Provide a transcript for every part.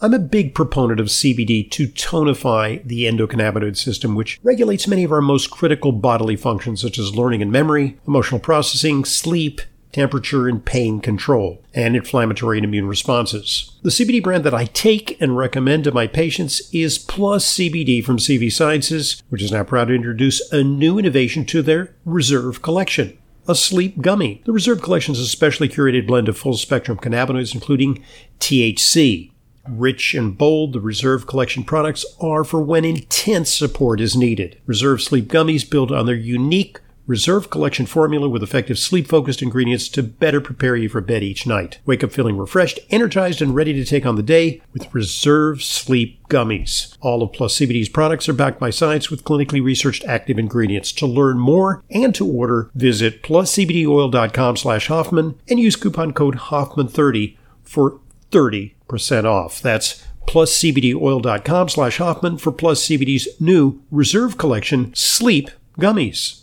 I'm a big proponent of CBD to tonify the endocannabinoid system, which regulates many of our most critical bodily functions, such as learning and memory, emotional processing, sleep, temperature and pain control, and inflammatory and immune responses. The CBD brand that I take and recommend to my patients is Plus CBD from CV Sciences, which is now proud to introduce a new innovation to their Reserve collection. A sleep gummy. The Reserve collection is a specially curated blend of full spectrum cannabinoids, including THC, Rich and bold, the Reserve Collection products are for when intense support is needed. Reserve Sleep Gummies build on their unique Reserve Collection formula with effective sleep focused ingredients to better prepare you for bed each night. Wake up feeling refreshed, energized, and ready to take on the day with Reserve Sleep Gummies. All of Plus CBD's products are backed by science with clinically researched active ingredients. To learn more and to order, visit pluscbdoil.com slash Hoffman and use coupon code Hoffman30 for 30% off. That's pluscbdoil.com slash Hoffman for Plus CBD's new Reserve Collection Sleep Gummies.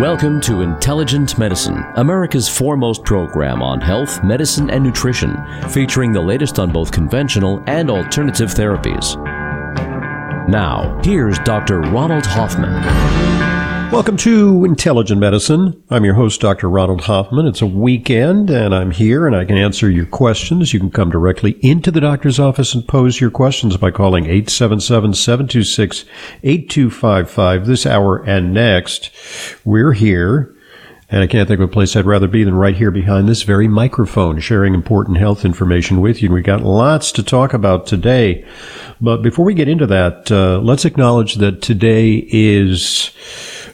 Welcome to Intelligent Medicine, America's foremost program on health, medicine, and nutrition, featuring the latest on both conventional and alternative therapies. Now, here's Dr. Ronald Hoffman. Welcome to Intelligent Medicine. I'm your host, Dr. Ronald Hoffman. It's a weekend, and I'm here and I can answer your questions. You can come directly into the doctor's office and pose your questions by calling 877 726 8255 this hour and next. We're here. And I can't think of a place I'd rather be than right here behind this very microphone, sharing important health information with you. And we got lots to talk about today. But before we get into that, uh, let's acknowledge that today is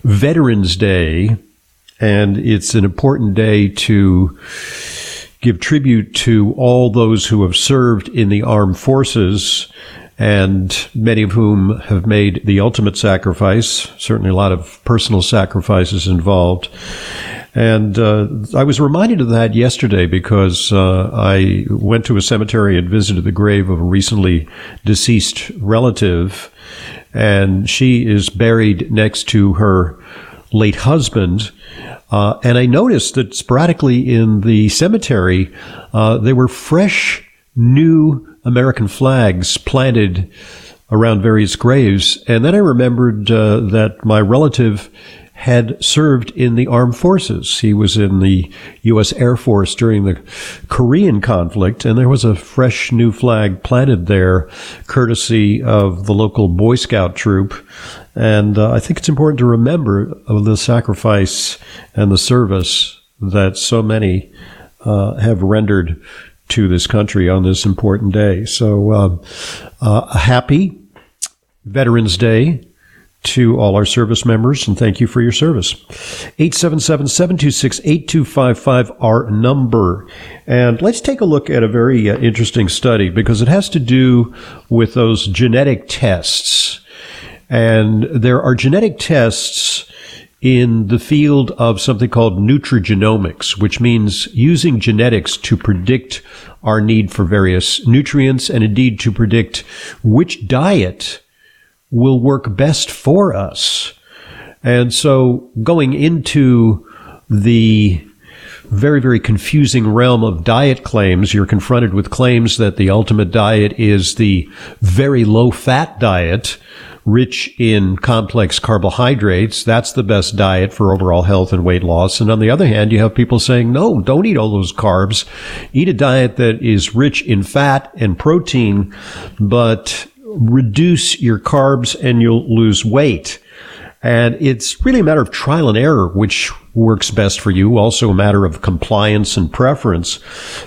Veterans Day, and it's an important day to give tribute to all those who have served in the armed forces and many of whom have made the ultimate sacrifice, certainly a lot of personal sacrifices involved. And uh, I was reminded of that yesterday because uh, I went to a cemetery and visited the grave of a recently deceased relative, and she is buried next to her late husband. Uh, and I noticed that sporadically in the cemetery, uh, there were fresh, new American flags planted around various graves. And then I remembered uh, that my relative had served in the armed forces. He was in the U.S. Air Force during the Korean conflict, and there was a fresh new flag planted there, courtesy of the local Boy Scout troop. And uh, I think it's important to remember the sacrifice and the service that so many uh, have rendered to this country on this important day. So, uh, uh happy Veterans Day to all our service members and thank you for your service. 877-726-8255 our number. And let's take a look at a very uh, interesting study because it has to do with those genetic tests. And there are genetic tests in the field of something called nutrigenomics, which means using genetics to predict our need for various nutrients and indeed to predict which diet will work best for us. And so going into the very, very confusing realm of diet claims, you're confronted with claims that the ultimate diet is the very low fat diet, rich in complex carbohydrates. That's the best diet for overall health and weight loss. And on the other hand, you have people saying, no, don't eat all those carbs. Eat a diet that is rich in fat and protein, but reduce your carbs and you'll lose weight. And it's really a matter of trial and error, which works best for you. Also a matter of compliance and preference.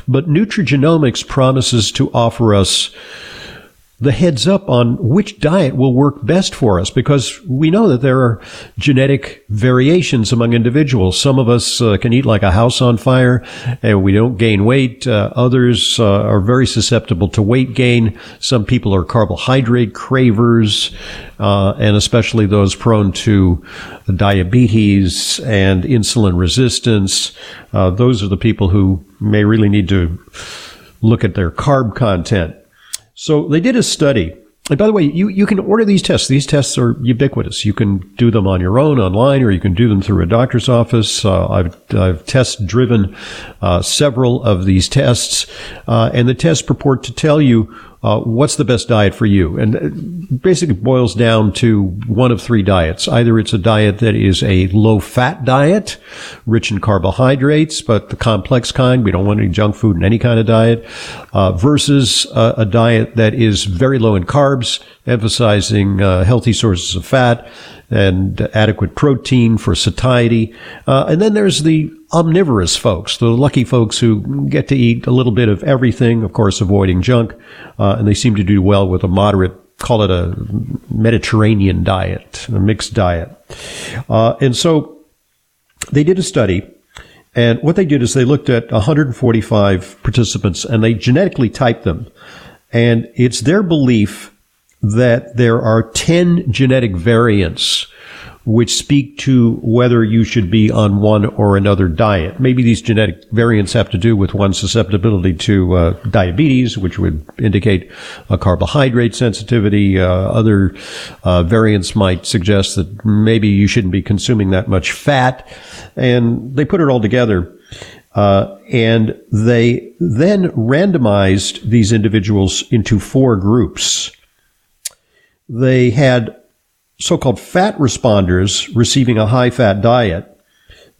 But nutrigenomics promises to offer us the heads up on which diet will work best for us because we know that there are genetic variations among individuals. Some of us uh, can eat like a house on fire and we don't gain weight. Uh, others uh, are very susceptible to weight gain. Some people are carbohydrate cravers, uh, and especially those prone to diabetes and insulin resistance. Uh, those are the people who may really need to look at their carb content. So they did a study and by the way, you, you can order these tests. These tests are ubiquitous. You can do them on your own online, or you can do them through a doctor's office. Uh, I've, I've test driven uh, several of these tests, uh, and the tests purport to tell you uh, what's the best diet for you? And it basically boils down to one of three diets. Either it's a diet that is a low fat diet, rich in carbohydrates, but the complex kind. We don't want any junk food in any kind of diet, uh, versus a, a, diet that is very low in carbs, emphasizing uh, healthy sources of fat and adequate protein for satiety. Uh, and then there's the omnivorous folks, the lucky folks who get to eat a little bit of everything, of course, avoiding junk, uh, and they seem to do well with a moderate, call it a Mediterranean diet, a mixed diet. Uh, and so they did a study. And what they did is they looked at 145 participants and they genetically typed them. And it's their belief that there are 10 genetic variants which speak to whether you should be on one or another diet. Maybe these genetic variants have to do with one's susceptibility to uh, diabetes, which would indicate a carbohydrate sensitivity. Uh, other uh, variants might suggest that maybe you shouldn't be consuming that much fat. And they put it all together. Uh, and they then randomized these individuals into four groups they had so-called fat responders receiving a high fat diet.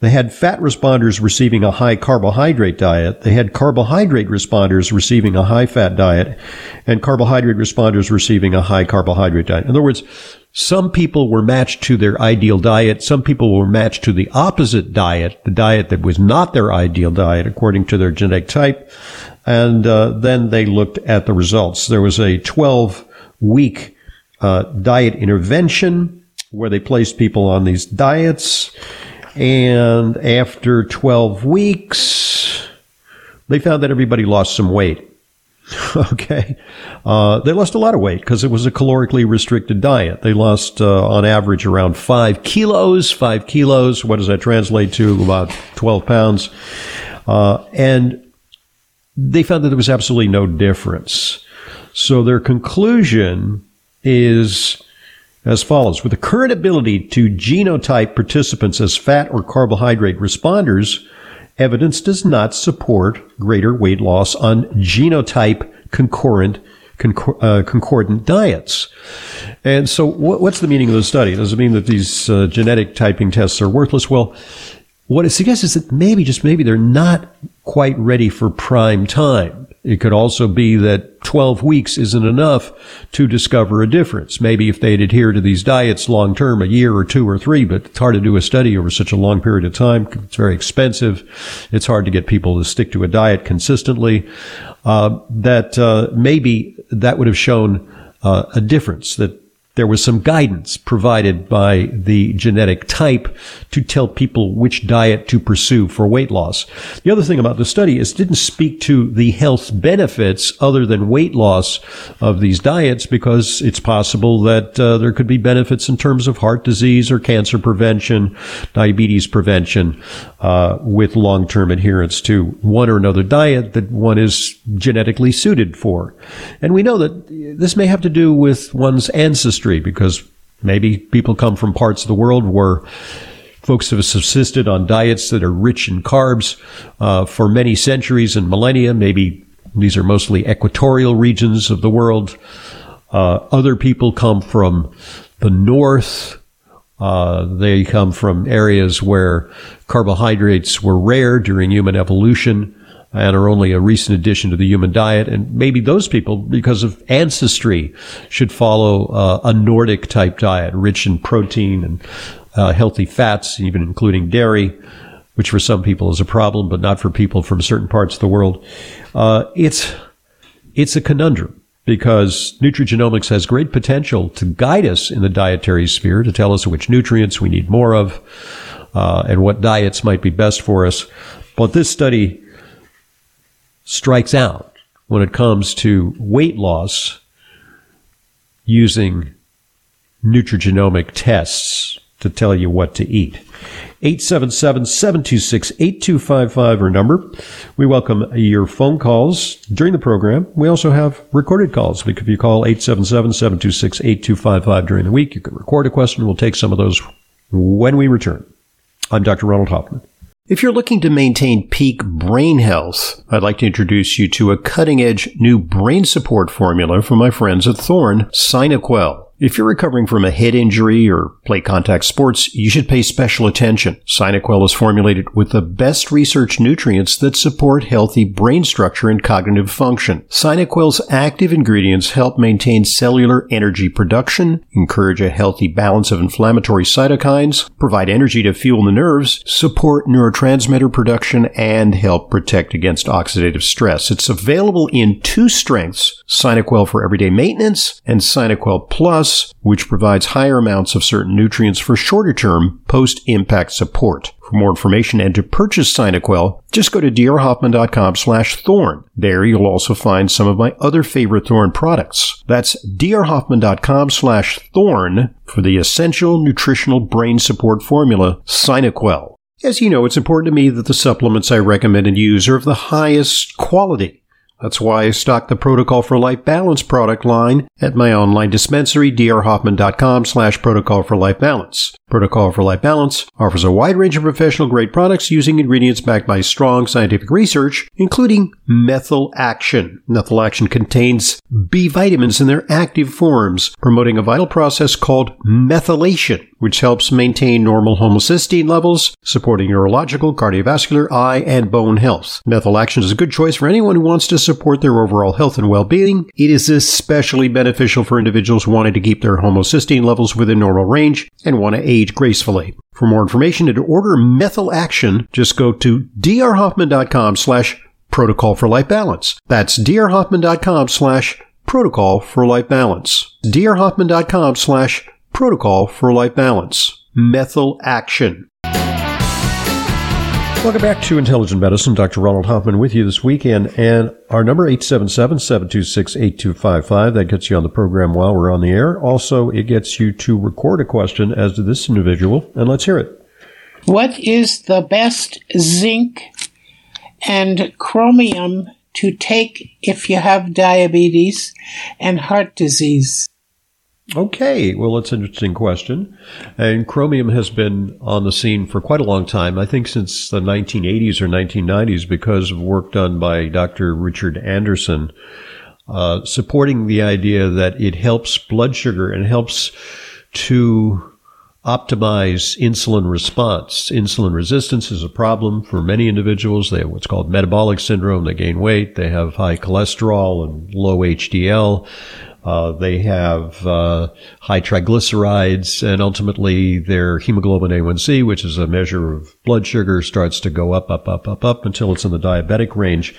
They had fat responders receiving a high carbohydrate diet. They had carbohydrate responders receiving a high fat diet and carbohydrate responders receiving a high carbohydrate diet. In other words, some people were matched to their ideal diet. Some people were matched to the opposite diet, the diet that was not their ideal diet according to their genetic type. And uh, then they looked at the results. There was a 12 week uh, diet intervention where they placed people on these diets. And after 12 weeks, they found that everybody lost some weight. okay. Uh, they lost a lot of weight because it was a calorically restricted diet. They lost, uh, on average, around five kilos. Five kilos. What does that translate to? About 12 pounds. Uh, and they found that there was absolutely no difference. So their conclusion is as follows. With the current ability to genotype participants as fat or carbohydrate responders, evidence does not support greater weight loss on genotype concurrent uh, concordant diets. And so, what's the meaning of the study? Does it mean that these uh, genetic typing tests are worthless? Well, what it suggests is that maybe, just maybe, they're not quite ready for prime time. It could also be that 12 weeks isn't enough to discover a difference. Maybe if they'd adhere to these diets long term, a year or two or three, but it's hard to do a study over such a long period of time. It's very expensive. It's hard to get people to stick to a diet consistently. Uh, that uh, maybe that would have shown uh, a difference that there was some guidance provided by the genetic type to tell people which diet to pursue for weight loss. The other thing about the study is it didn't speak to the health benefits other than weight loss of these diets because it's possible that uh, there could be benefits in terms of heart disease or cancer prevention, diabetes prevention, uh, with long-term adherence to one or another diet that one is genetically suited for. And we know that this may have to do with one's ancestry because maybe people come from parts of the world where folks have subsisted on diets that are rich in carbs uh, for many centuries and millennia. Maybe these are mostly equatorial regions of the world. Uh, other people come from the north. Uh, they come from areas where carbohydrates were rare during human evolution and are only a recent addition to the human diet. And maybe those people, because of ancestry, should follow uh, a Nordic type diet, rich in protein and uh, healthy fats, even including dairy, which for some people is a problem, but not for people from certain parts of the world. Uh, it's it's a conundrum because nutrigenomics has great potential to guide us in the dietary sphere, to tell us which nutrients we need more of, uh, and what diets might be best for us. But this study strikes out when it comes to weight loss using nutrigenomic tests to tell you what to eat. 877 726 8255 our number. We welcome your phone calls during the program. We also have recorded calls. If you call 877 726 8255 during the week, you can record a question. We'll take some of those when we return. I'm Dr. Ronald Hoffman. If you're looking to maintain peak brain health, I'd like to introduce you to a cutting edge new brain support formula from my friends at Thorne, SynaQuell. If you're recovering from a head injury or play contact sports, you should pay special attention. SynaQuell is formulated with the best research nutrients that support healthy brain structure and cognitive function. SynaQuell's active ingredients help maintain cellular energy production, encourage a healthy balance of inflammatory cytokines, provide energy to fuel the nerves, support neurotransmitter production, and help protect against oxidative stress. It's available in two strengths, SynaQuell for everyday maintenance and SynaQuell Plus Plus, which provides higher amounts of certain nutrients for shorter term post impact support. For more information and to purchase SynaQuell, just go to drhoffman.com slash thorne. There you'll also find some of my other favorite Thorne products. That's drhoffman.com slash thorne for the essential nutritional brain support formula, SynaQuell. As you know, it's important to me that the supplements I recommend and use are of the highest quality. That's why I stock the Protocol for Life Balance product line at my online dispensary, drhoffman.com slash protocol for life balance. Protocol for Life Balance offers a wide range of professional grade products using ingredients backed by strong scientific research, including methyl action. Methyl action contains B vitamins in their active forms, promoting a vital process called methylation, which helps maintain normal homocysteine levels, supporting neurological, cardiovascular, eye, and bone health. Methyl action is a good choice for anyone who wants to support their overall health and well-being. It is especially beneficial for individuals wanting to keep their homocysteine levels within normal range and want to age age gracefully. For more information and to order methyl action, just go to drhoffman.com slash protocol for life balance. That's drhoffman.com slash protocol for life balance. drhoffman.com slash protocol for life balance. Methyl action. Welcome back to Intelligent Medicine. Dr. Ronald Hoffman with you this weekend. And our number 877-726-8255. That gets you on the program while we're on the air. Also, it gets you to record a question as to this individual. And let's hear it. What is the best zinc and chromium to take if you have diabetes and heart disease? Okay, well, that's an interesting question. And chromium has been on the scene for quite a long time, I think since the 1980s or 1990s, because of work done by Dr. Richard Anderson, uh, supporting the idea that it helps blood sugar and helps to optimize insulin response. Insulin resistance is a problem for many individuals. They have what's called metabolic syndrome. They gain weight. They have high cholesterol and low HDL. Uh, they have uh, high triglycerides, and ultimately their hemoglobin A1C, which is a measure of blood sugar, starts to go up, up, up, up, up until it's in the diabetic range.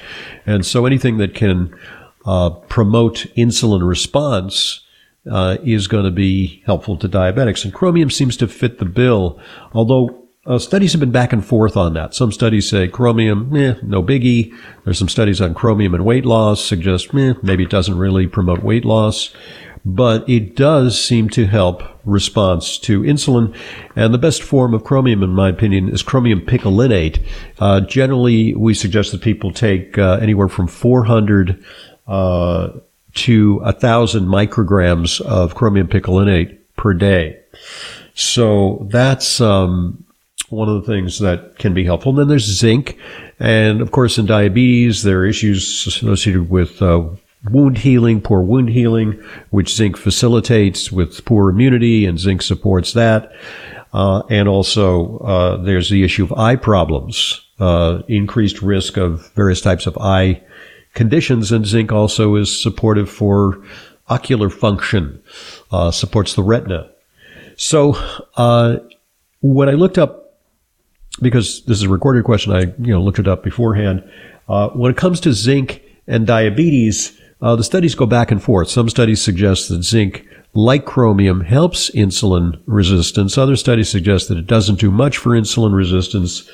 And so anything that can uh, promote insulin response uh, is going to be helpful to diabetics. And chromium seems to fit the bill, although uh, studies have been back and forth on that. Some studies say chromium, eh, no biggie. There's some studies on chromium and weight loss suggest, eh, maybe it doesn't really promote weight loss, but it does seem to help response to insulin. And the best form of chromium, in my opinion, is chromium picolinate. Uh, generally, we suggest that people take uh, anywhere from 400 uh, to 1,000 micrograms of chromium picolinate per day. So that's um, one of the things that can be helpful. And then there's zinc. And of course, in diabetes, there are issues associated with uh, wound healing, poor wound healing, which zinc facilitates with poor immunity, and zinc supports that. Uh, and also, uh, there's the issue of eye problems, uh, increased risk of various types of eye conditions, and zinc also is supportive for ocular function, uh, supports the retina. So, uh, when I looked up because this is a recorded question. I you know looked it up beforehand. Uh, when it comes to zinc and diabetes, uh, the studies go back and forth. Some studies suggest that zinc, like chromium, helps insulin resistance. Other studies suggest that it doesn't do much for insulin resistance,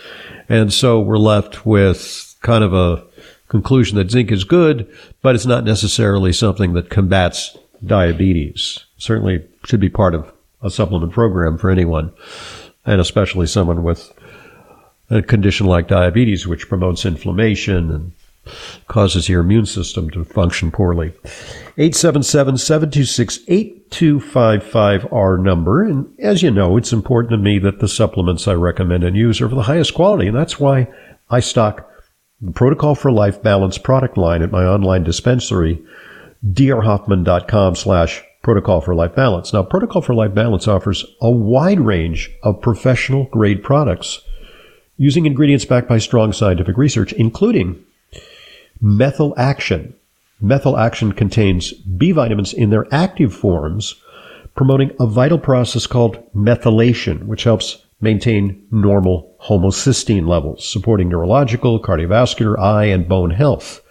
and so we're left with kind of a conclusion that zinc is good, but it's not necessarily something that combats diabetes. Certainly should be part of a supplement program for anyone, and especially someone with a condition like diabetes, which promotes inflammation and causes your immune system to function poorly. 877-726-8255 our number. And as you know, it's important to me that the supplements I recommend and use are of the highest quality. And that's why I stock the Protocol for Life Balance product line at my online dispensary, drhoffman.com slash protocol for life balance. Now, Protocol for Life Balance offers a wide range of professional grade products using ingredients backed by strong scientific research, including methyl action. Methyl action contains B vitamins in their active forms, promoting a vital process called methylation, which helps maintain normal homocysteine levels, supporting neurological, cardiovascular, eye, and bone health.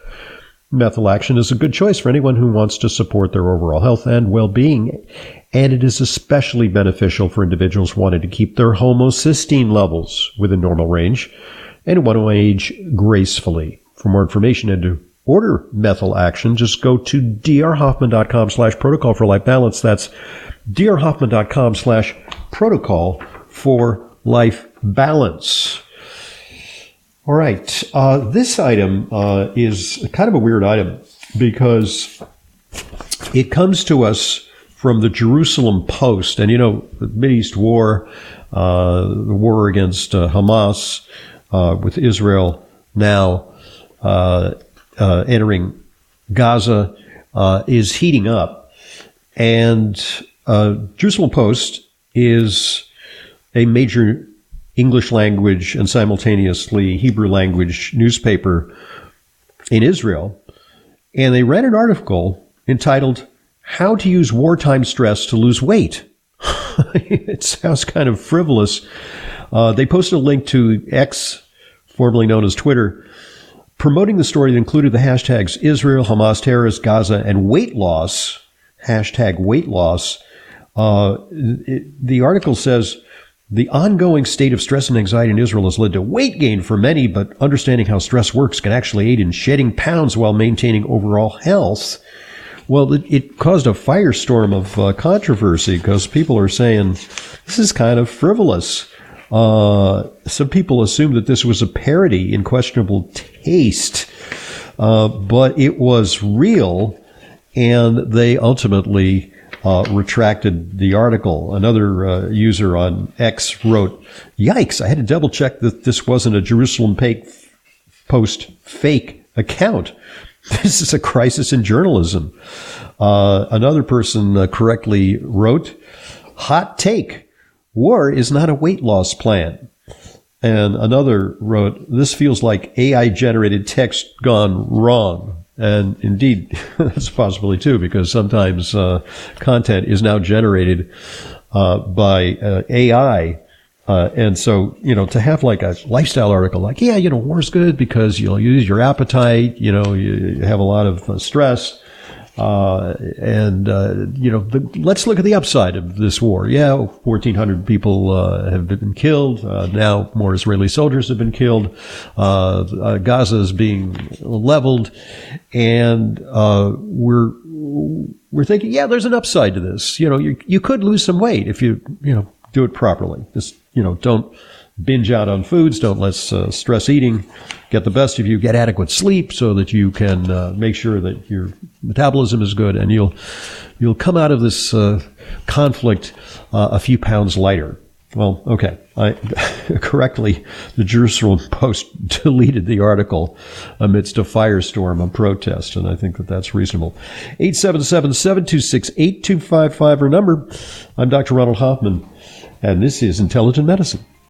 Methyl action is a good choice for anyone who wants to support their overall health and well-being, and it is especially beneficial for individuals wanting to keep their homocysteine levels within normal range and want to age gracefully. For more information and to order methyl action, just go to drhoffman.com slash protocol for life balance. That's drhoffman.com slash protocol for life balance. All right. Uh, this item uh, is kind of a weird item because it comes to us from the Jerusalem Post. And, you know, the Mideast War, uh, the war against uh, Hamas uh, with Israel now uh, entering Gaza is heating up. And Jerusalem Post is a major English language and simultaneously Hebrew language newspaper in Israel. And they read an article entitled, How to Use Wartime Stress to Lose Weight. it sounds kind of frivolous. Uh, they posted a link to X, formerly known as Twitter, promoting the story that included the hashtags Israel, Hamas terrorists, Gaza, and weight loss. Hashtag weight loss. Uh, it, the article says the ongoing state of stress and anxiety in Israel has led to weight gain for many, but understanding how stress works can actually aid in shedding pounds while maintaining overall health. Well, it, it caused a firestorm of uh, controversy because people are saying this is kind of frivolous. Uh, some people assumed that this was a parody in questionable taste, uh, but it was real, and they ultimately uh, retracted the article. Another uh, user on X wrote, "Yikes! I had to double check that this wasn't a Jerusalem Post fake account. This is a crisis in journalism." Uh, another person uh, correctly wrote, "Hot take: War is not a weight loss plan." And another wrote, "This feels like AI generated text gone wrong." And indeed, that's a possibility too, because sometimes uh, content is now generated uh, by uh, AI. Uh, and so, you know, to have like a lifestyle article like, yeah, you know, war's good because you'll use your appetite, you know, you have a lot of uh, stress. Uh, and, uh, you know, the, let's look at the upside of this war. Yeah, 1,400 people uh, have been killed. Uh, now more Israeli soldiers have been killed. Uh, Gaza is being leveled. And we're, we're thinking, yeah, there's an upside to this. You know, you, you could lose some weight if you, you know, do it properly. Just, you know, don't binge out on foods. Don't let stress eating get the best of you, get adequate sleep so that you can uh, make sure that your metabolism is good, and you'll you'll come out of this uh, conflict uh, a few pounds lighter. Well, okay. I correctly, the Jerusalem Post deleted the article amidst a firestorm of protest, and I think that that's reasonable. 877-726-8255 our number. I'm Dr. Ronald Hoffman, and this is Intelligent Medicine.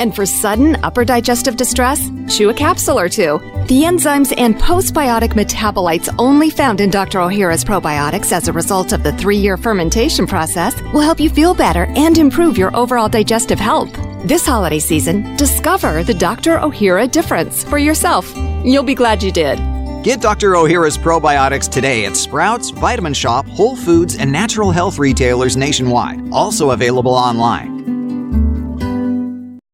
And for sudden upper digestive distress, chew a capsule or two. The enzymes and postbiotic metabolites only found in Dr. Ohhira's probiotics as a result of the three year fermentation process will help you feel better and improve your overall digestive health. This holiday season, discover the Dr. O'Hara difference for yourself. You'll be glad you did. Get Dr. Ohhira's probiotics today at Sprouts, Vitamin Shoppe, Whole Foods, and natural health retailers nationwide. Also available online.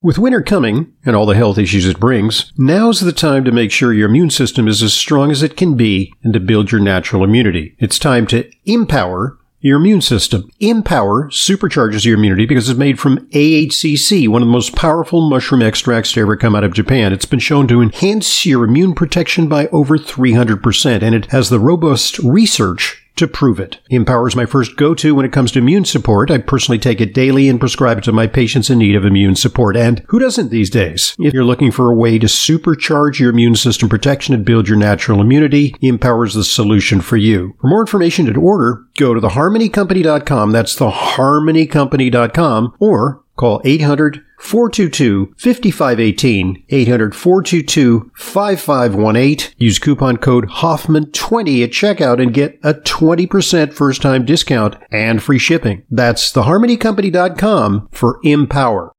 With winter coming and all the health issues it brings, now's the time to make sure your immune system is as strong as it can be and to build your natural immunity. It's time to empower your immune system. ImmPower supercharges your immunity because it's made from AHCC, one of the most powerful mushroom extracts to ever come out of Japan. It's been shown to enhance your immune protection by over 300%, and it has the robust research to prove it. ImmPower is my first go-to when it comes to immune support. I personally take it daily and prescribe it to my patients in need of immune support. And who doesn't these days? If you're looking for a way to supercharge your immune system protection and build your natural immunity, ImmPower is the solution for you. For more information and order, go to theharmonycompany.com. That's theharmonycompany.com or call 800 422 5518 800 422 5518. Use coupon code Hoffman20 at checkout and get a 20% first time discount and free shipping. That's theharmonycompany.com for ImmPower.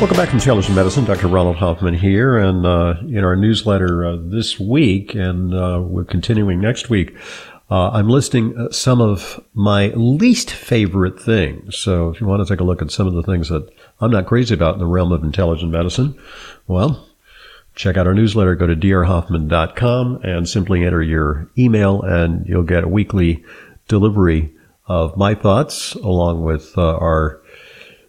Welcome back to Intelligent Medicine. Dr. Ronald Hoffman here. And uh, in our newsletter uh, this week, and uh, we're continuing next week, uh, I'm listing uh, some of my least favorite things. So if you want to take a look at some of the things that I'm not crazy about in the realm of intelligent medicine, well, check out our newsletter. Go to drhoffman.com and simply enter your email and you'll get a weekly delivery of my thoughts along with uh, our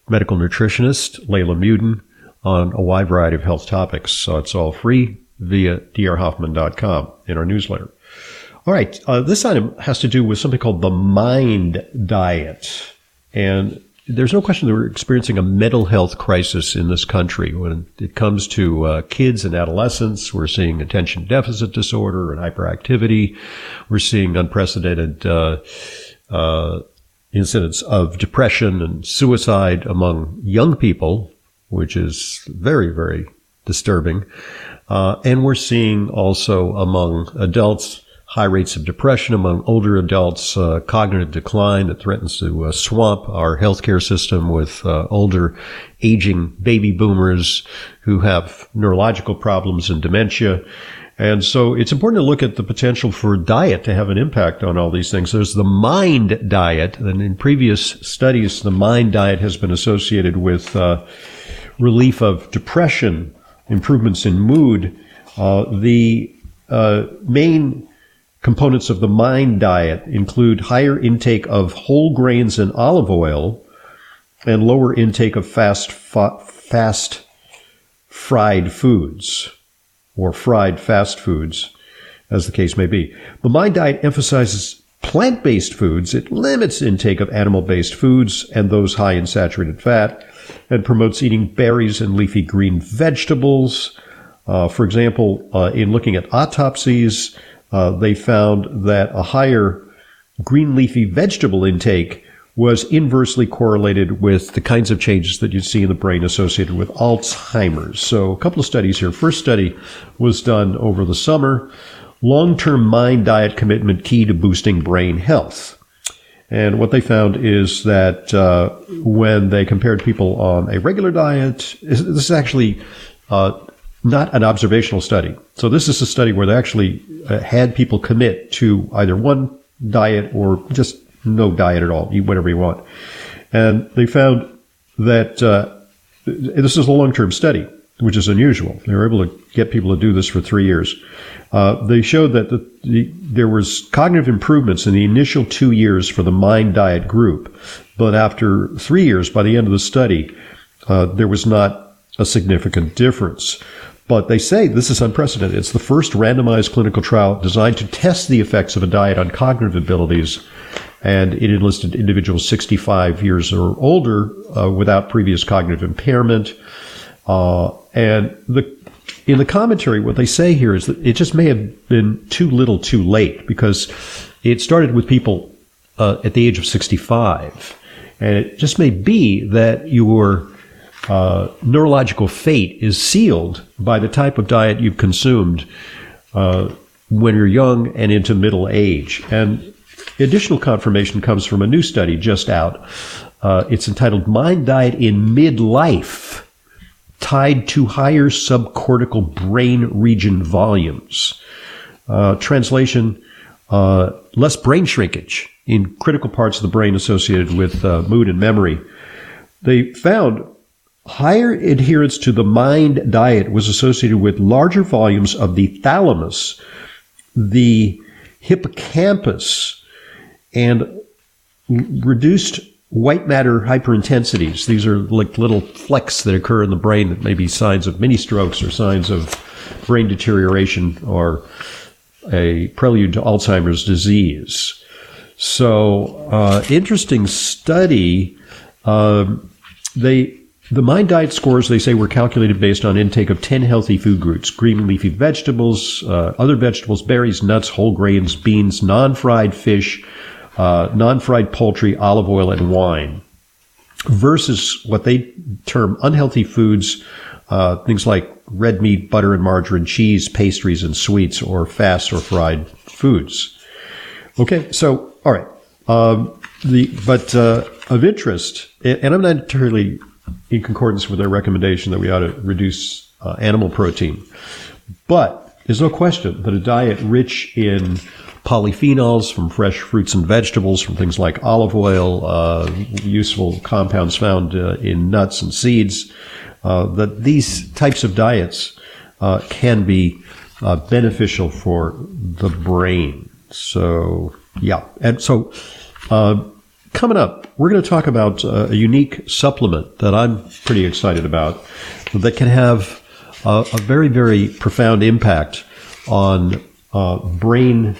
medical nutritionist, Layla Muden, on a wide variety of health topics. So it's all free via drhoffman.com in our newsletter. All right. Uh, this item has to do with something called the mind diet. And there's no question that we're experiencing a mental health crisis in this country. When it comes to uh, kids and adolescents, we're seeing attention deficit disorder and hyperactivity. We're seeing unprecedented uh, uh, incidents of depression and suicide among young people, which is very, very disturbing. Uh, and we're seeing also among adults high rates of depression among older adults, uh, cognitive decline that threatens to uh, swamp our healthcare system with uh, older, aging baby boomers who have neurological problems and dementia. And so it's important to look at the potential for diet to have an impact on all these things. There's the mind diet, and in previous studies, the mind diet has been associated with uh, relief of depression, improvements in mood. Uh, the uh, main components of the mind diet include higher intake of whole grains and olive oil, and lower intake of fast fast fried foods or fried fast foods, as the case may be. The Mind Diet emphasizes plant based foods, it limits intake of animal based foods and those high in saturated fat, and promotes eating berries and leafy green vegetables. Uh, for example, uh, in looking at autopsies, uh, they found that a higher green leafy vegetable intake was inversely correlated with the kinds of changes that you see in the brain associated with Alzheimer's. So, a couple of studies here. First study was done over the summer. Long term mind diet commitment key to boosting brain health. And what they found is that uh, when they compared people on a regular diet, this is actually uh, not an observational study. So this is a study where they actually uh, had people commit to either one diet or just no diet at all, eat whatever you want. And they found that uh, this is a long term study, which is unusual. They were able to get people to do this for three years. Uh, they showed that the, the, there was cognitive improvements in the initial two years for the mind diet group, but after three years, by the end of the study, uh, there was not a significant difference. But they say this is unprecedented. It's the first randomized clinical trial designed to test the effects of a diet on cognitive abilities and it enlisted individuals 65 years or older uh, without previous cognitive impairment. Uh, and the in the commentary, what they say here is that it just may have been too little, too late, because it started with people uh, at the age of 65, and it just may be that your uh, neurological fate is sealed by the type of diet you've consumed uh, when you're young and into middle age. And Additional confirmation comes from a new study just out Uh, it's entitled Mind Diet in Midlife Tied to Higher Subcortical Brain Region Volumes. Uh, translation uh, Less brain shrinkage in critical parts of the brain associated with uh, mood and memory. They found higher adherence to the mind diet was associated with larger volumes of the thalamus, the hippocampus, and reduced white matter hyperintensities. These are like little flecks that occur in the brain that may be signs of mini strokes or signs of brain deterioration or a prelude to Alzheimer's disease. So, uh, interesting study. Um, they the Mind Diet scores, they say, were calculated based on intake of 10 healthy food groups green leafy vegetables, uh, other vegetables, berries, nuts, whole grains, beans, non fried fish, uh, non fried poultry, olive oil, and wine, versus what they term unhealthy foods, uh, things like red meat, butter and margarine, cheese, pastries, and sweets, or fast or fried foods. Okay, so, all right. Um, the, but uh, of interest, and I'm not entirely in concordance with their recommendation that we ought to reduce uh, animal protein. But there's no question that a diet rich in polyphenols from fresh fruits and vegetables, from things like olive oil, uh, useful compounds found uh, in nuts and seeds, uh, that these types of diets uh, can be uh, beneficial for the brain. So, yeah. And so, coming up, we're going to talk about uh, a unique supplement that I'm pretty excited about that can have a, a very, very profound impact on uh, brain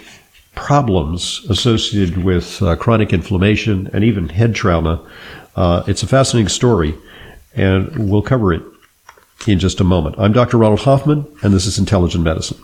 problems associated with uh, chronic inflammation and even head trauma. Uh, it's a fascinating story, and we'll cover it in just a moment. I'm Dr. Ronald Hoffman, and this is Intelligent Medicine.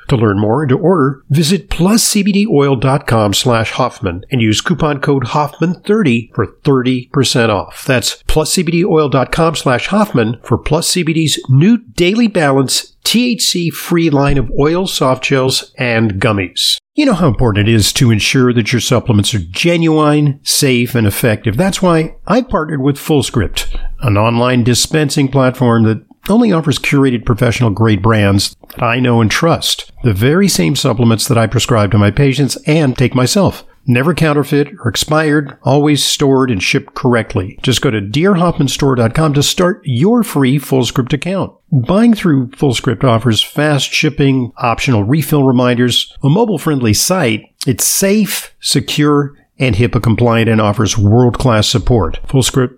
To learn more and to order, visit pluscbdoil.com slash Hoffman and use coupon code Hoffman30 for 30% off. That's pluscbdoil.com slash Hoffman for Plus CBD's new Daily Balance THC free line of oils, soft gels, and gummies. You know how important it is to ensure that your supplements are genuine, safe, and effective. That's why I partnered with FullScript, an online dispensing platform that only offers curated professional grade brands that I know and trust. The very same supplements that I prescribe to my patients and take myself. Never counterfeit or expired, always stored and shipped correctly. Just go to drhoffmanstore.com to start your free FullScript account. Buying through FullScript offers fast shipping, optional refill reminders, a mobile friendly site. It's safe, secure, and HIPAA compliant and offers world class support. FullScript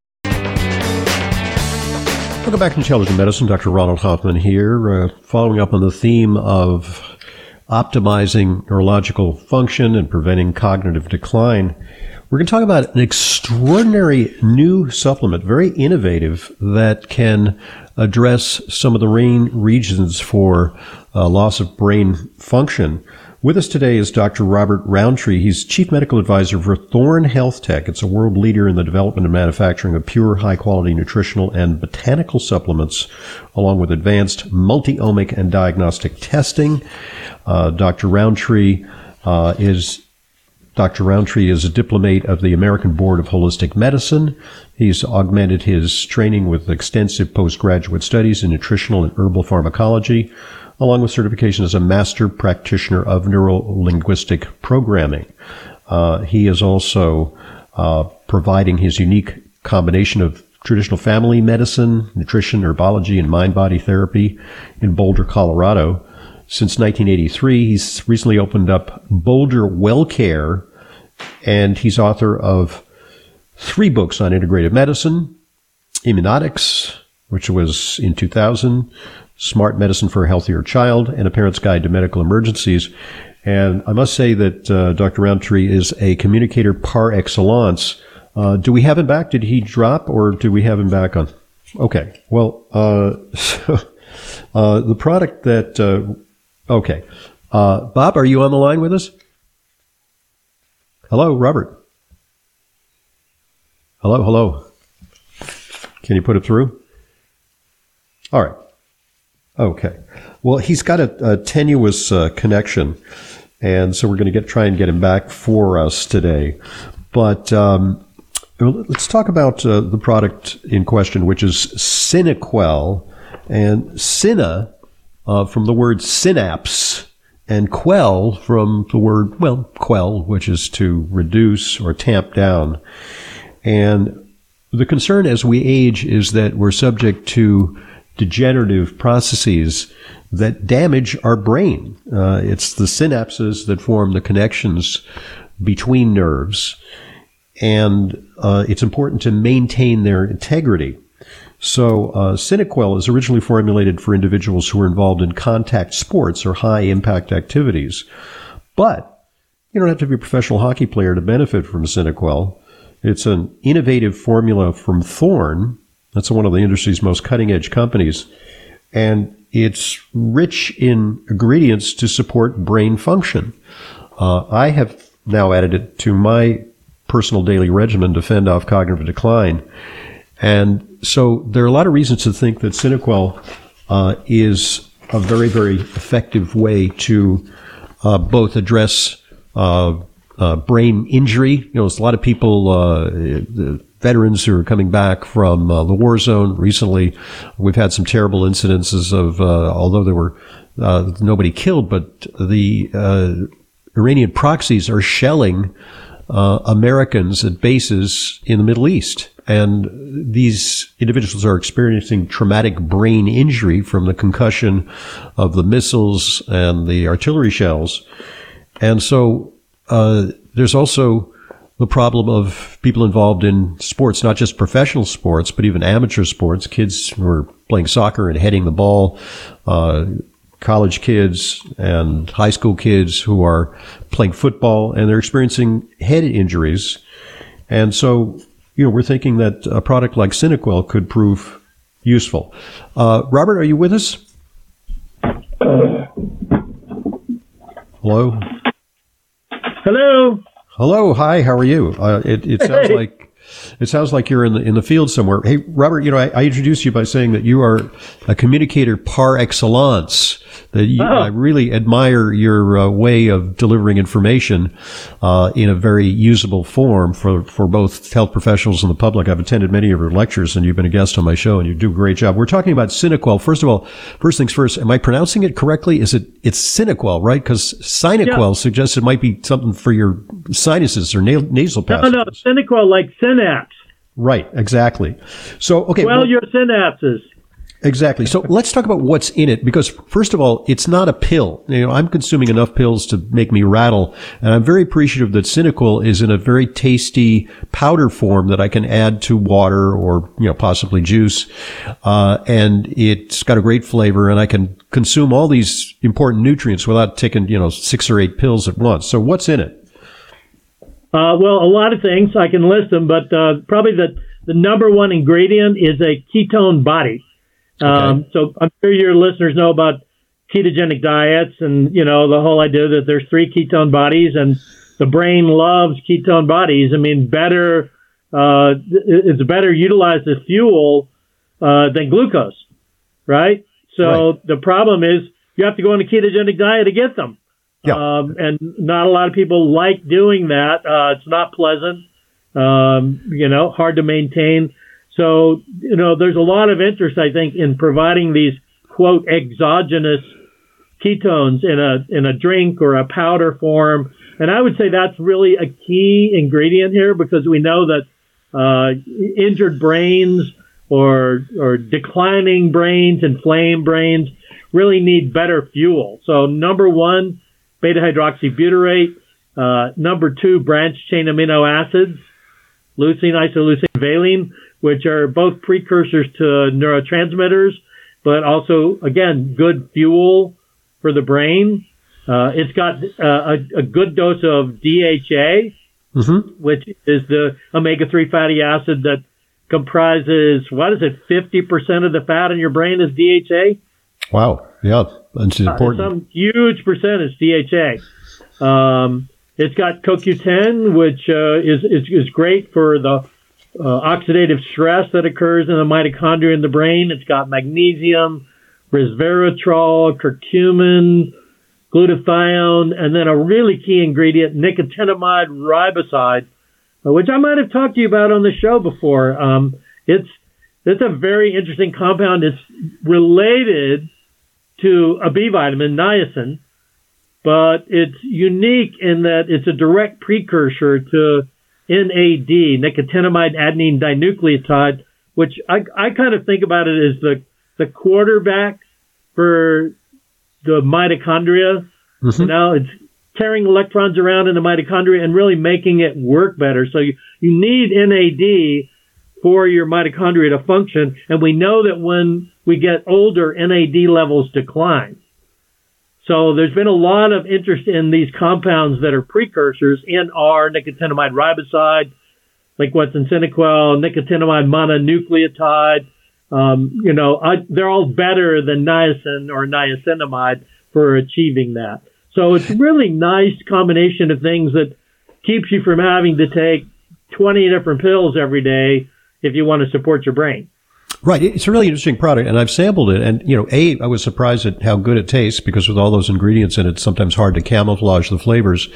Welcome back to Intelligent Medicine. Dr. Ronald Hoffman here, uh, following up on the theme of optimizing neurological function and preventing cognitive decline. We're going to talk about an extraordinary new supplement, very innovative, that can address some of the main regions for uh, loss of brain function. With us today is Dr. Robert Rountree. He's Chief Medical Advisor for Thorne Health Tech. It's a world leader in the development and manufacturing of pure, high quality nutritional and botanical supplements, along with advanced multi-omic and diagnostic testing. Uh, Dr. Rountree uh, is Dr. Rountree is a diplomate of the American Board of Holistic Medicine. He's augmented his training with extensive postgraduate studies in nutritional and herbal pharmacology along with certification as a master practitioner of neuro linguistic programming. Uh, he is also uh, providing his unique combination of traditional family medicine, nutrition, herbology, and mind body therapy in Boulder, Colorado. Since 1983, he's recently opened up Boulder Well Care, and he's author of three books on integrative medicine, Immunotics, which was in 2000, Smart Medicine for a Healthier Child, and A Parent's Guide to Medical Emergencies. And I must say that uh, Dr. Rountree is a communicator par excellence. Uh, do we have him back? Did he drop, or do we have him back on? Okay. Well, uh, uh the product that. Uh, okay. Uh, Bob, are you on the line with us? Hello, Robert. Hello, hello. Can you put it through? All right. Okay. Well, he's got a, a tenuous uh, connection, and so we're going to get try and get him back for us today. But um, let's talk about uh, the product in question, which is SynaQuell, and Syna uh, from the word synapse, and quell from the word well quell, which is to reduce or tamp down. And the concern as we age is that we're subject to degenerative processes that damage our brain. Uh, it's the synapses that form the connections between nerves, and uh, it's important to maintain their integrity. So, uh, SynaQuell is originally formulated for individuals who are involved in contact sports or high impact activities. But you don't have to be a professional hockey player to benefit from SynaQuell. It's an innovative formula from Thorne. That's one of the industry's most cutting edge companies. And it's rich in ingredients to support brain function. Uh, I have now added it to my personal daily regimen to fend off cognitive decline. And so there are a lot of reasons to think that SynaQuell uh, is a very, very effective way to uh, both address uh, uh, brain injury. You know, there's a lot of people, uh, veterans who are coming back from uh, the war zone. Recently, we've had some terrible incidences of, uh, although there were uh, nobody killed, but the uh, Iranian proxies are shelling Americans at bases in the Middle East. And these individuals are experiencing traumatic brain injury from the concussion of the missiles and the artillery shells. And so uh, there's also the problem of people involved in sports, not just professional sports, but even amateur sports. Kids who are playing soccer and heading the ball, uh, college kids and high school kids who are playing football and they're experiencing head injuries. And so, you know, we're thinking that a product like SynaQuell could prove useful. Uh, Robert, are you with us? Hello? Hello. Hello. Hi. How are you? Uh, it, it sounds hey. like it sounds like you're in the in the field somewhere. Hey, Robert. You know, I, I introduced you by saying that you are a communicator par excellence that you, oh. I really admire your uh, way of delivering information uh, in a very usable form for, for both health professionals and the public. I've attended many of your lectures and you've been a guest on my show and you do a great job. We're talking about SynaQuell. First of all, first things first, am I pronouncing it correctly? Is it, it's SynaQuell, right? Because SynaQuell yeah. suggests it might be something for your sinuses or na- nasal passages. No, no, SynaQuell like synapse. Right, exactly. So, okay. Well, well your synapses. Exactly. So let's talk about what's in it because first of all, it's not a pill. You know, I'm consuming enough pills to make me rattle and I'm very appreciative that SynaQuell is in a very tasty powder form that I can add to water or, you know, possibly juice. Uh, and it's got a great flavor and I can consume all these important nutrients without taking, you know, six or eight pills at once. So what's in it? Uh, well, a lot of things I can list them, but uh, probably the, the number one ingredient is a ketone body. Um, so I'm sure your listeners know about ketogenic diets and, you know, the whole idea that there's three ketone bodies and the brain loves ketone bodies. I mean, better, uh, it's better utilized as fuel, uh, than glucose, right? So right. the problem is you have to go on a ketogenic diet to get them. Yeah. Um, and not a lot of people like doing that. Uh, it's not pleasant. Um, you know, hard to maintain. So, you know, there's a lot of interest, I think, in providing these quote exogenous ketones in a in a drink or a powder form. And I would say that's really a key ingredient here because we know that uh, injured brains or or declining brains, inflamed brains, really need better fuel. So number one, beta hydroxybutyrate. Uh, number two, branch chain amino acids, leucine, isoleucine, valine, which are both precursors to neurotransmitters, but also again good fuel for the brain. Uh, it's got uh, a, a, good dose of DHA, mm-hmm. which is the omega 3 fatty acid that comprises, what is it, 50% of the fat in your brain is DHA? Wow. Yeah. That's uh, important. Uh, some huge percentage DHA. Um, it's got CoQ10, which uh, is, is, is great for the uh, oxidative stress that occurs in the mitochondria in the brain. It's got magnesium, resveratrol, curcumin, glutathione, and then a really key ingredient, nicotinamide riboside, uh, which I might have talked to you about on the show before. Um, it's it's a very interesting compound. It's related to a B vitamin, niacin, but it's unique in that it's a direct precursor to NAD, nicotinamide adenine dinucleotide, which I, I kind of think about it as the the quarterback for the mitochondria. Mm-hmm. Now it's carrying electrons around in the mitochondria and really making it work better. So you, you need NAD for your mitochondria to function. And we know that when we get older, NAD levels decline. So there's been a lot of interest in these compounds that are precursors in our nicotinamide riboside, like what's in SynaQuell, nicotinamide mononucleotide, um, you know, I, they're all better than niacin or niacinamide for achieving that. So it's really nice combination of things that keeps you from having to take 20 different pills every day if you want to support your brain. Right. It's a really interesting product, and I've sampled it. And, you know, A, I was surprised at how good it tastes because with all those ingredients in it, it's sometimes hard to camouflage the flavors.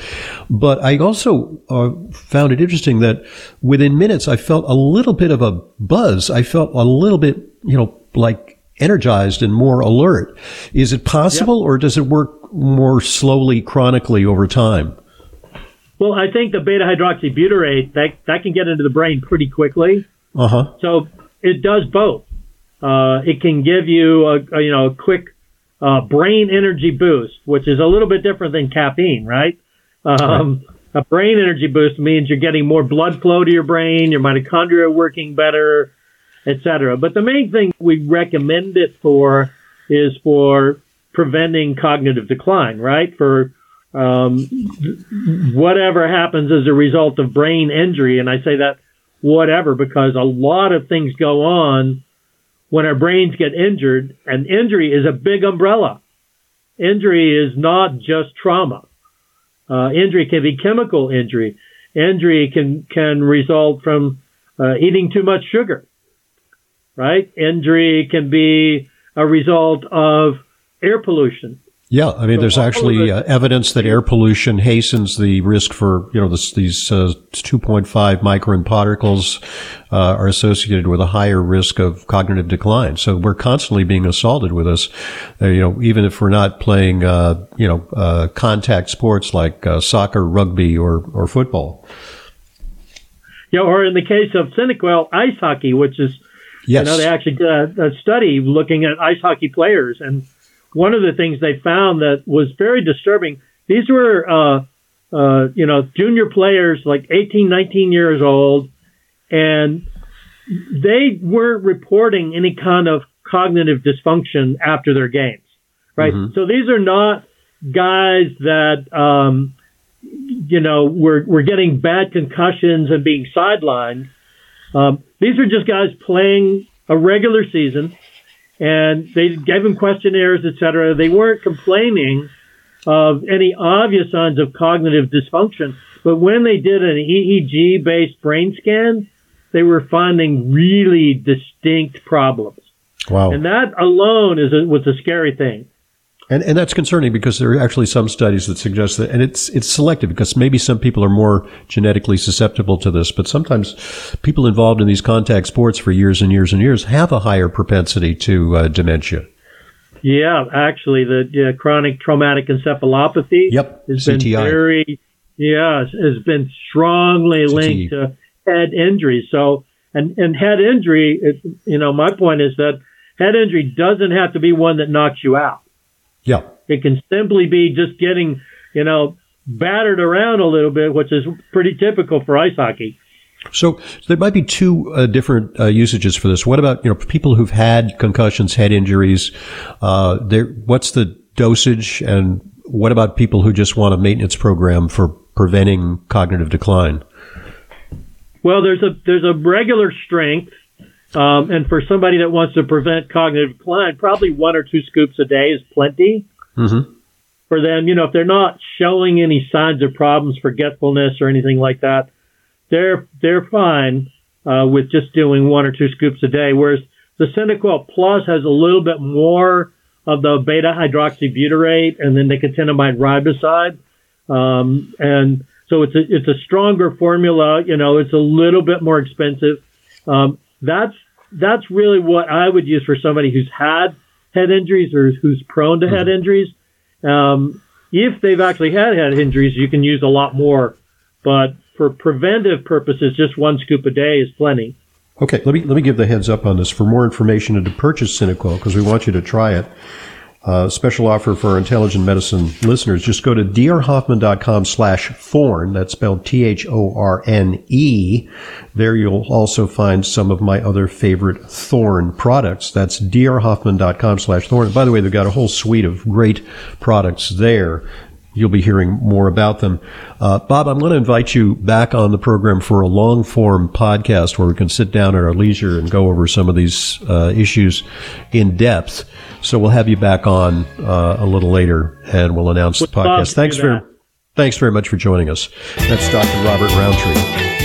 But I also uh, found it interesting that within minutes, I felt a little bit of a buzz. I felt a little bit, you know, like energized and more alert. Is it possible, or does it work more slowly, chronically over time? Well, I think the beta hydroxybutyrate that that can get into the brain pretty quickly. Uh huh. So it does both. Uh, it can give you a, a you know a quick uh, brain energy boost, which is a little bit different than caffeine, right? Um. A brain energy boost means you're getting more blood flow to your brain, your mitochondria working better, etc. But the main thing we recommend it for is for preventing cognitive decline, right? For um, whatever happens as a result of brain injury, and I say that whatever, because a lot of things go on when our brains get injured, and injury is a big umbrella. Injury is not just trauma. Uh, injury can be chemical injury. Injury can can result from uh, eating too much sugar, right? Injury can be a result of air pollution. Yeah, I mean, there's actually uh, evidence that air pollution hastens the risk for, you know, this, these uh, 2.5 micron particles uh, are associated with a higher risk of cognitive decline. So we're constantly being assaulted with this, uh, you know, even if we're not playing, uh, you know, uh, contact sports like soccer, rugby, or, or football. Yeah, or in the case of SynaQuell, ice hockey, which is, yes. you know, they actually did a study looking at ice hockey players and one of the things they found that was very disturbing. These were, uh, uh, you know, junior players like 18, 19 years old, and they weren't reporting any kind of cognitive dysfunction after their games, right? Mm-hmm. So these are not guys that, um, you know, were, were getting bad concussions and being sidelined. Um, these are just guys playing a regular season and they gave them questionnaires, etc. They weren't complaining of any obvious signs of cognitive dysfunction, but when they did an EEG based brain scan, they were finding really distinct problems. Wow. And that alone is a, was a scary thing. And, and that's concerning because there are actually some studies that suggest that, and it's, it's selective because maybe some people are more genetically susceptible to this, but sometimes people involved in these contact sports for years and years and years have a higher propensity to uh, dementia. Yeah, actually, the uh, chronic traumatic encephalopathy yep, has CTE. been very, yeah, has been strongly linked to head injury. So, and, and head injury, it, you know, my point is that head injury doesn't have to be one that knocks you out. Yeah. It can simply be just getting, you know, battered around a little bit, which is pretty typical for ice hockey. So, there might be two uh, different uh, usages for this. What about you know people who've had concussions, head injuries? Uh, there, what's the dosage, and what about people who just want a maintenance program for preventing cognitive decline? Well, there's a there's a regular strength, um, and for somebody that wants to prevent cognitive decline, probably one or two scoops a day is plenty. Mm-hmm. For them, you know, if they're not showing any signs of problems, forgetfulness or anything like that, they're they're fine uh, with just doing one or two scoops a day. Whereas the SynaQuell Plus has a little bit more of the beta hydroxybutyrate and then the nicotinamide riboside, um, and so it's a it's a stronger formula. You know, it's a little bit more expensive. Um, that's that's really what I would use for somebody who's had head injuries or who's prone to head injuries. Um, if they've actually had head injuries, you can use a lot more. But for preventive purposes, just one scoop a day is plenty. Okay, let me let me give the heads up on this. For more information and to purchase SynaQuell, because we want you to try it, uh, special offer for intelligent medicine listeners. Just go to drhoffman.com slash thorne. That's spelled T-H-O-R-N-E. There you'll also find some of my other favorite Thorne products. That's drhoffman.com slash thorne. By the way, they've got a whole suite of great products there. You'll be hearing more about them. Uh, Bob, I'm going to invite you back on the program for a long form podcast where we can sit down at our leisure and go over some of these uh, issues in depth. So we'll have you back on uh, a little later and we'll announce the podcast. Thanks very, thanks very much for joining us. That's Dr. Robert Rountree.